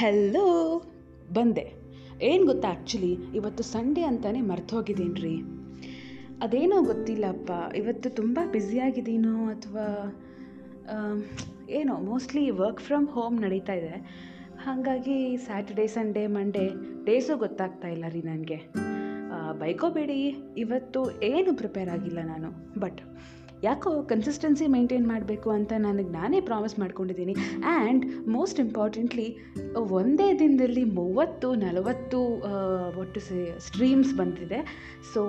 Hello ಬಂದೆ. ಏನು ಗೊತ್ತಾ ಆ್ಯಕ್ಚುಲಿ ಇವತ್ತು ಸಂಡೇ ಅಂತಲೇ ಮರ್ತೋಗಿದ್ದೀನಿ ರೀ ಅದೇನೋ ಗೊತ್ತಿಲ್ಲಪ್ಪ. ಇವತ್ತು ತುಂಬ ಬ್ಯುಸಿಯಾಗಿದ್ದೀನೋ ಅಥವಾ ಏನೋ ಮೋಸ್ಟ್ಲಿ ವರ್ಕ್ ಫ್ರಮ್ ಹೋಮ್ ನಡೀತಾ ಇದೆ. ಹಾಗಾಗಿ ಸ್ಯಾಟರ್ಡೇ ಸಂಡೇ ಮಂಡೇ ಡೇಸು ಗೊತ್ತಾಗ್ತಾ ಇಲ್ಲ ರೀ ನನಗೆ. ಬೈಕೋಬೇಡಿ. ಇವತ್ತು ಏನು ಪ್ರಿಪೇರ್ ಆಗಿಲ್ಲ ನಾನು. ಬಟ್ ಯಾಕೋ ಕನ್ಸಿಸ್ಟೆನ್ಸಿ ಮೇಂಟೈನ್ ಮಾಡಬೇಕು ಅಂತ ನನಗೆ ನಾನೇ ಪ್ರಾಮಿಸ್ ಮಾಡ್ಕೊಂಡಿದ್ದೀನಿ. ಆ್ಯಂಡ್ ಮೋಸ್ಟ್ ಇಂಪಾರ್ಟೆಂಟ್ಲಿ ಒಂದೇ ದಿನದಲ್ಲಿ ಮೂವತ್ತು, ನಲವತ್ತು ಒಟ್ಟು ಸ್ಟ್ರೀಮ್ಸ್ ಬಂದಿದೆ. ಸೊ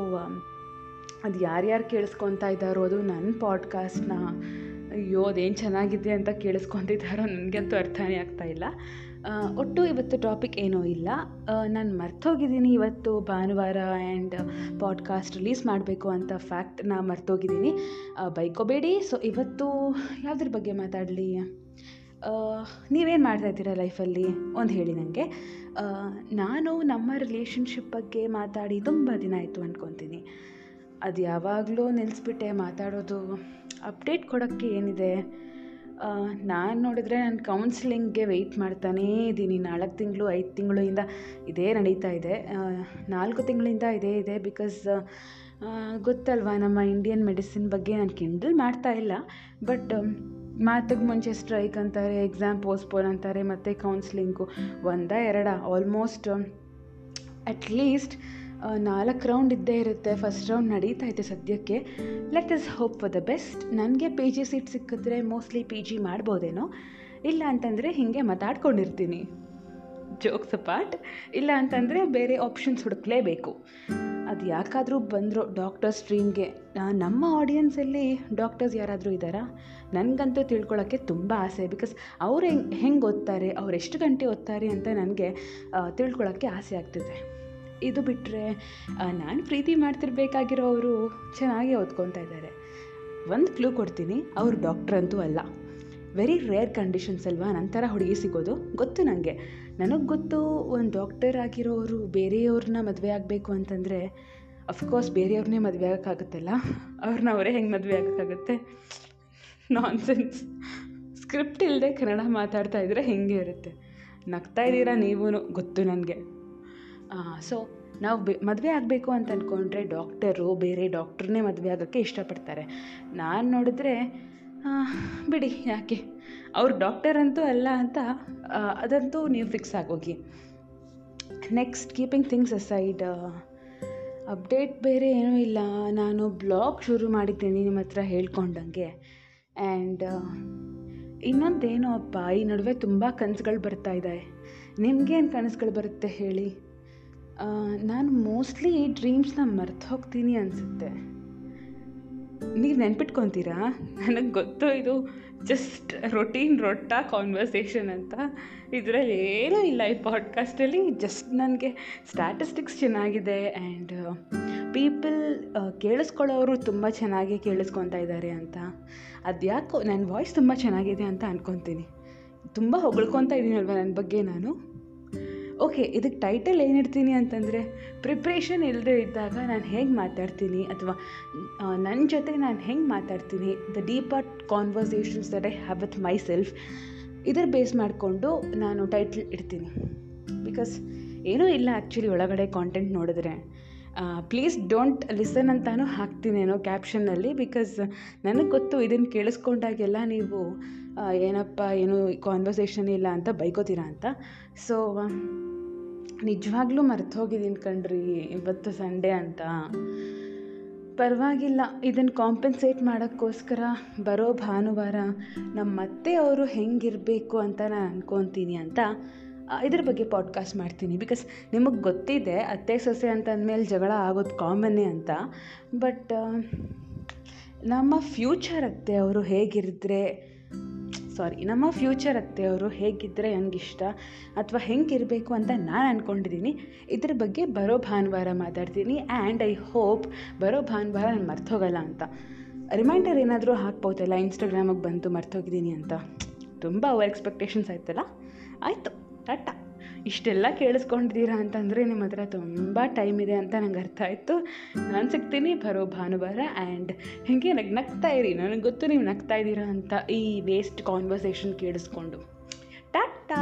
ಅದು ಯಾರ್ಯಾರು ಕೇಳಿಸ್ಕೊತಾ ಇದ್ದಾರೋ ಅದು ನನ್ನ ಪಾಡ್ಕಾಸ್ಟ್ನ ಅಯ್ಯೋ ಅದೇನು ಚೆನ್ನಾಗಿದೆ ಅಂತ ಕೇಳಿಸ್ಕೊತಿದ್ದಾರೋ ನನಗಂತೂ ಅರ್ಥನೇ ಆಗ್ತಾ ಇಲ್ಲ. ಒಟ್ಟು ಇವತ್ತು ಟಾಪಿಕ್ ಏನೂ ಇಲ್ಲ. ನಾನು ಮರ್ತೋಗಿದ್ದೀನಿ ಇವತ್ತು. ಭಾನುವಾರ ಆ್ಯಂಡ್ ಪಾಡ್ಕಾಸ್ಟ್ ರಿಲೀಸ್ ಮಾಡಬೇಕು ಅಂತ ಫ್ಯಾಕ್ಟ್ ನಾ ಮರ್ತೋಗಿದ್ದೀನಿ. ಬೈಕೋಬೇಡಿ. ಸೊ, ಇವತ್ತು ಯಾವುದ್ರ ಬಗ್ಗೆ ಮಾತಾಡಲಿ? ನೀವೇನು ಮಾಡ್ತಾಯಿದ್ದೀರಾ ಲೈಫಲ್ಲಿ? ಒಂದು ಹೇಳಿ ನನಗೆ ನಾನು ನಮ್ಮ ರಿಲೇಷನ್ಶಿಪ್ ಬಗ್ಗೆ ಮಾತಾಡಿ ತುಂಬ ದಿನ ಆಯಿತು ಅಂದ್ಕೊತೀನಿ ಅದು ಯಾವಾಗಲೂ ನಿಲ್ಲಿಸ್ಬಿಟ್ಟೆ ಮಾತಾಡೋದು. ಅಪ್ಡೇಟ್ ಕೊಡೋಕ್ಕೆ ಏನಿದೆ? ನಾನು ನೋಡಿದ್ರೆ ನಾನು ಕೌನ್ಸಿಲಿಂಗ್ಗೆ ವೆಯ್ಟ್ ಮಾಡ್ತಾನೇ ಇದ್ದೀನಿ. ನಾಲ್ಕು ತಿಂಗಳು, ಐದು ತಿಂಗಳಿಂದ ಇದೇ ನಡೀತಾ ಇದೆ. ನಾಲ್ಕು ತಿಂಗಳಿಂದ ಇದೇ ಇದೆ ಬಿಕಾಸ್ ಗೊತ್ತಲ್ವಾ ನಮ್ಮ ಇಂಡಿಯನ್ ಮೆಡಿಸಿನ್ ಬಗ್ಗೆ ನಾನು ಕಿಂಡಲ್ ಮಾಡ್ತಾ ಇಲ್ಲ. ಬಟ್ ಮಾತಿಗೆ ಮುಂಚೆ ಸ್ಟ್ರೈಕ್ ಅಂತಾರೆ ಎಕ್ಸಾಮ್ ಪೋಸ್ಟ್ಪೋನ್ ಅಂತಾರೆ, ಮತ್ತು ಕೌನ್ಸಿಲಿಂಗು ಒಂದ, ಎರಡ ಆಲ್ಮೋಸ್ಟ್ ಅಟ್ಲೀಸ್ಟ್ ನಾಲ್ಕು ರೌಂಡ್ ಇದ್ದೇ ಇರುತ್ತೆ. ಫಸ್ಟ್ ರೌಂಡ್ ನಡೀತಾ ಇದೆ ಸದ್ಯಕ್ಕೆ. Let is hope for the best ನನಗೆ ಪಿ ಜಿ ಸೀಟ್ ಸಿಕ್ಕಿದ್ರೆ ಮೋಸ್ಟ್ಲಿ ಪಿ ಜಿ ಮಾಡ್ಬೋದೇನೋ? ಇಲ್ಲ ಅಂತಂದರೆ ಹೀಗೆ ಮಾತಾಡ್ಕೊಂಡಿರ್ತೀನಿ. ಜೋಕ್ಸ್ ಪಾರ್ಟ್ ಇಲ್ಲ ಅಂತಂದರೆ ಬೇರೆ ಆಪ್ಷನ್ಸ್ ಹುಡುಕ್ಲೇಬೇಕು. ಅದು ಯಾಕಾದರೂ ಬಂದರು ಡಾಕ್ಟರ್ ಸ್ಟ್ರೀಮ್ಗೆ ನಮ್ಮ ಆಡಿಯನ್ಸಲ್ಲಿ ಡಾಕ್ಟರ್ಸ್ ಯಾರಾದರೂ ಇದ್ದಾರಾ? ನನಗಂತೂ ತಿಳ್ಕೊಳ್ಳೋಕ್ಕೆ ತುಂಬ ಆಸೆ. ಬಿಕಾಸ್ ಅವ್ರು ಹೆಂಗೆ ಹೆಂಗೆ ಓದ್ತಾರೆ, ಅವ್ರು ಎಷ್ಟು ಗಂಟೆ ಓದ್ತಾರೆ ಅಂತ ನನಗೆ ತಿಳ್ಕೊಳ್ಳೋಕ್ಕೆ ಆಸೆ ಆಗ್ತಿದೆ. ಇದು ಬಿಟ್ಟರೆ ನಾನು ಪ್ರೀತಿ ಮಾಡ್ತಿರ್ಬೇಕಾಗಿರೋರು ಚೆನ್ನಾಗಿ ಓದ್ಕೊತಾ ಇದ್ದಾರೆ. ಒಂದು ಕ್ಲೂ ಕೊಡ್ತೀನಿ, ಅವರು ಡಾಕ್ಟ್ರ್ ಅಂತೂ ಅಲ್ಲ. ವೆರಿ ರೇರ್ ಕಂಡೀಷನ್ಸ್ ಅಲ್ವಾ? ನಂತರ ಹುಡುಗಿ ಸಿಗೋದು? ಗೊತ್ತು ನನಗೆ ನನಗೆ ಗೊತ್ತು ಒಂದು ಡಾಕ್ಟರ್ ಆಗಿರೋರು ಬೇರೆಯವ್ರನ್ನ ಮದುವೆ ಆಗಬೇಕು ಅಂತಂದರೆ ಅಫ್ಕೋರ್ಸ್ ಬೇರೆಯವ್ರನ್ನೇ ಮದುವೆ ಆಗೋಕ್ಕಾಗುತ್ತಲ್ಲ? ಅವ್ರನ್ನ ಅವರೇ ಹೆಂಗೆ ಮದುವೆ ಆಗೋಕ್ಕಾಗುತ್ತೆ? ನಾನ್ಸೆನ್ಸ್ ಸ್ಕ್ರಿಪ್ಟ್ ಇಲ್ಲದೆ ಕನ್ನಡ ಮಾತಾಡ್ತಾ ಇದ್ದರೆ ಹೆಂಗೆ ಇರುತ್ತೆ? ನಗ್ತಾ ಇದ್ದೀರಾ ನೀವೂ ಗೊತ್ತು ನನಗೆ ಸೊ ನಾವು ಬೆ, ಮದುವೆ ಆಗಬೇಕು ಅಂತ ಅಂದ್ಕೊಂಡ್ರೆ ಡಾಕ್ಟರು ಬೇರೆ ಡಾಕ್ಟ್ರನ್ನೇ ಮದುವೆ ಆಗೋಕ್ಕೆ ಇಷ್ಟಪಡ್ತಾರೆ. ನಾನು ನೋಡಿದ್ರೆ ಬಿಡಿ, ಯಾಕೆ? ಅವ್ರು ಡಾಕ್ಟರ್ ಅಂತೂ ಅಲ್ಲ ಅಂತ ಅದಂತೂ ನೀವು fix ಆಗೋಗಿ. Next keeping things aside update ಬೇರೆ ಏನೂ ಇಲ್ಲ. ನಾನು ಬ್ಲಾಗ್ ಶುರು ಮಾಡಿದ್ದೀನಿ ನಿಮ್ಮ ಹತ್ರ ಹೇಳ್ಕೊಂಡಂಗೆ. ಆ್ಯಂಡ್ ಇನ್ನೊಂದೇನೋ ಅಪ್ಪ, ಈ ನಡುವೆ ತುಂಬ ಕನಸುಗಳು ಬರ್ತಾ ಇದೆ. ನಿಮಗೇನು ಕನಸುಗಳು ಬರುತ್ತೆ ಹೇಳಿ? ನಾನು ಮೋಸ್ಟ್ಲಿ ಡ್ರೀಮ್ಸ್ನ ಮರ್ತು ಹೋಗ್ತೀನಿ ಅನಿಸುತ್ತೆ. ನೀವು ನೆನ್ಪಿಟ್ಕೊತೀರಾ? ನನಗೆ ಗೊತ್ತು ಇದು ಜಸ್ಟ್ ರೊಟೀನ್ ರೊಟ್ಟ ಕಾನ್ವರ್ಸೇಷನ್ ಅಂತ. ಇದರಲ್ಲಿ ಏನೂ ಇಲ್ಲ ಈ ಪಾಡ್ಕಾಸ್ಟಲ್ಲಿ ಜಸ್ಟ್ ನನಗೆ ಸ್ಟ್ಯಾಟಿಸ್ಟಿಕ್ಸ್ ಚೆನ್ನಾಗಿದೆ ಆ್ಯಂಡ್ ಪೀಪಲ್ ಕೇಳಿಸ್ಕೊಳ್ಳೋರು ತುಂಬ ಚೆನ್ನಾಗಿ ಕೇಳಿಸ್ಕೊತಾ ಇದ್ದಾರೆ ಅಂತ. ಅದ್ಯಾಕೋ ನನ್ನ ವಾಯ್ಸ್ ತುಂಬ ಚೆನ್ನಾಗಿದೆ ಅಂತ ಅಂದ್ಕೊತೀನಿ ತುಂಬ ಹೊಗಳ್ಕೊತಾ ಇದ್ದೀನಲ್ವ ನನ್ನ ಬಗ್ಗೆ ನಾನು? ಓಕೆ, ಇದಕ್ಕೆ ಟೈಟಲ್ ಏನಿಡ್ತೀನಿ ಅಂತಂದರೆ ಪ್ರಿಪ್ರೇಷನ್ ಇಲ್ಲದೆ ಇದ್ದಾಗ ನಾನು ಹೇಗೆ ಮಾತಾಡ್ತೀನಿ ಅಥವಾ ನನ್ನ ಜೊತೆ ನಾನು ಹೆಂಗೆ ಮಾತಾಡ್ತೀನಿ the deeper conversations that I have with my self ಇದರ ಬೇಸ್ ಮಾಡಿಕೊಂಡು ನಾನು ಟೈಟಲ್ ಇಡ್ತೀನಿ. ಬಿಕಾಸ್ ಏನೂ ಇಲ್ಲ ಆ್ಯಕ್ಚುಲಿ ಒಳಗಡೆ ಕಾಂಟೆಂಟ್ ನೋಡಿದ್ರೆ. ಪ್ಲೀಸ್ ಡೋಂಟ್ ಲಿಸನ್ ಅಂತಾನು ಹಾಕ್ತೀನೇನೋ ಕ್ಯಾಪ್ಷನ್ನಲ್ಲಿ ಬಿಕಾಸ್ ನನಗೆ ಗೊತ್ತು ಇದನ್ನು ಕೇಳಿಸ್ಕೊಂಡಾಗೆಲ್ಲ ನೀವು ಏನಪ್ಪ, ಏನು ಕಾನ್ವರ್ಸೇಷನ್ ಇಲ್ಲ ಅಂತ ಬೈಕೋತೀರ ಅಂತ. ಸೊ ನಿಜವಾಗ್ಲೂ ಮರ್ತು ಹೋಗಿದ್ದೀನಿ ಕಣ್ರಿ, ಇವತ್ತು ಸಂಡೇ ಅಂತ. ಪರವಾಗಿಲ್ಲ ಇದನ್ನು ಕಾಂಪೆನ್ಸೇಟ್ ಮಾಡೋಕ್ಕೋಸ್ಕರ ಬರೋ ಭಾನುವಾರ ನಮ್ಮ ಅತ್ತೆ ಅವರು ಹೆಂಗಿರಬೇಕು ಅಂತ ನಾನು ಅನ್ಕೊತೀನಿ ಅಂತ ಇದ್ರ ಬಗ್ಗೆ ಪಾಡ್ಕಾಸ್ಟ್ ಮಾಡ್ತೀನಿ. ಬಿಕಾಸ್ ನಿಮಗೆ ಗೊತ್ತಿದೆ, ಅತ್ತೆ ಸೊಸೆ ಅಂತ ಅಂದಮೇಲೆ ಜಗಳ ಆಗೋದು ಕಾಮನ್ನೇ ಅಂತ. ಬಟ್ ನಮ್ಮ ಫ್ಯೂಚರ್ ಅತ್ತೆ ಅವರು ಹೇಗಿರಿದ್ರೆ ಸಾರಿ ನಮ್ಮ ಫ್ಯೂಚರ್ ಅತ್ತೆ ಅವರು ಹೇಗಿದ್ದರೆ ಇಷ್ಟ ಅಥವಾ ಹೆಂಗಿರಬೇಕು ಅಂತ ನಾನು ಅಂದ್ಕೊಂಡಿದ್ದೀನಿ ಇದ್ರ ಬಗ್ಗೆ ಬರೋ ಭಾನುವಾರ ಮಾತಾಡ್ತೀನಿ ಆ್ಯಂಡ್ ಐ ಹೋಪ್ ಬರೋ ಭಾನುವಾರ ನಾನು ಮರ್ತೋಗಲ್ಲ ಅಂತ. ರಿಮೈಂಡರ್ ಏನಾದರೂ ಹಾಕ್ಬೋದಲ್ಲ ಇನ್ಸ್ಟಾಗ್ರಾಮಿಗೆ ಬಂತು ಮರ್ತೋಗಿದ್ದೀನಿ ಅಂತ. ತುಂಬ ಓವರ್ ಎಕ್ಸ್ಪೆಕ್ಟೇಷನ್ಸ್ ಆಯ್ತಲ್ಲ? ಆಯಿತು, ಟಾಟಾ. ಇಷ್ಟೆಲ್ಲ ಕೇಳಿಸ್ಕೊಂಡಿದ್ದೀರಾ ಅಂತಂದರೆ ನಿಮ್ಮ ಹತ್ರ ತುಂಬ ಟೈಮ್ ಇದೆ ಅಂತ ನಂಗೆ ಅರ್ಥ ಆಯಿತು. ನಾನು ಸಿಗ್ತೀನಿ ಬರೋ ಭಾನುವಾರ ಆ್ಯಂಡ್ ಹೀಗೆ ನನಗೆ ನಗ್ತಾ ಇರಿ. ನನಗೆ ಗೊತ್ತು ನೀವು ನಗ್ತಾ ಇದ್ದೀರಾ ಅಂತ ಈ ವೇಸ್ಟ್ ಕಾನ್ವರ್ಸೇಷನ್ ಕೇಳಿಸ್ಕೊಂಡು. ಟಾಟಾ!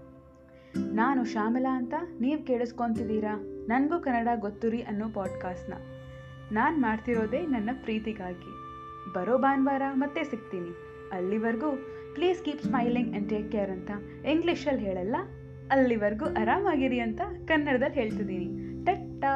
ನಾನು ಶ್ಯಾಮಲಾ ಅಂತ ನೀವು ಕೇಳಿಸ್ಕೊತಿದ್ದೀರಾ? ನನಗೂ ಕನ್ನಡ ಗೊತ್ತುರಿ ಅನ್ನೋ ಪಾಡ್ಕಾಸ್ಟ್ನ ನಾನು ಮಾಡ್ತಿರೋದೇ ನನ್ನ ಪ್ರೀತಿಗಾಗಿ. ಬರೋ ಭಾನುವಾರ ಮತ್ತೆ ಸಿಗ್ತೀನಿ. ಅಲ್ಲಿವರೆಗೂ please keep smiling and take care ಅಂತ ಇಂಗ್ಲೀಷಲ್ಲಿ ಹೇಳಲ್ಲ? ಅಲ್ಲಿವರೆಗೂ ಆರಾಮಾಗಿರಿ ಅಂತ ಕನ್ನಡದಲ್ಲಿ ಹೇಳ್ತಿದ್ದೀನಿ. ಟಟ್ಟಾ!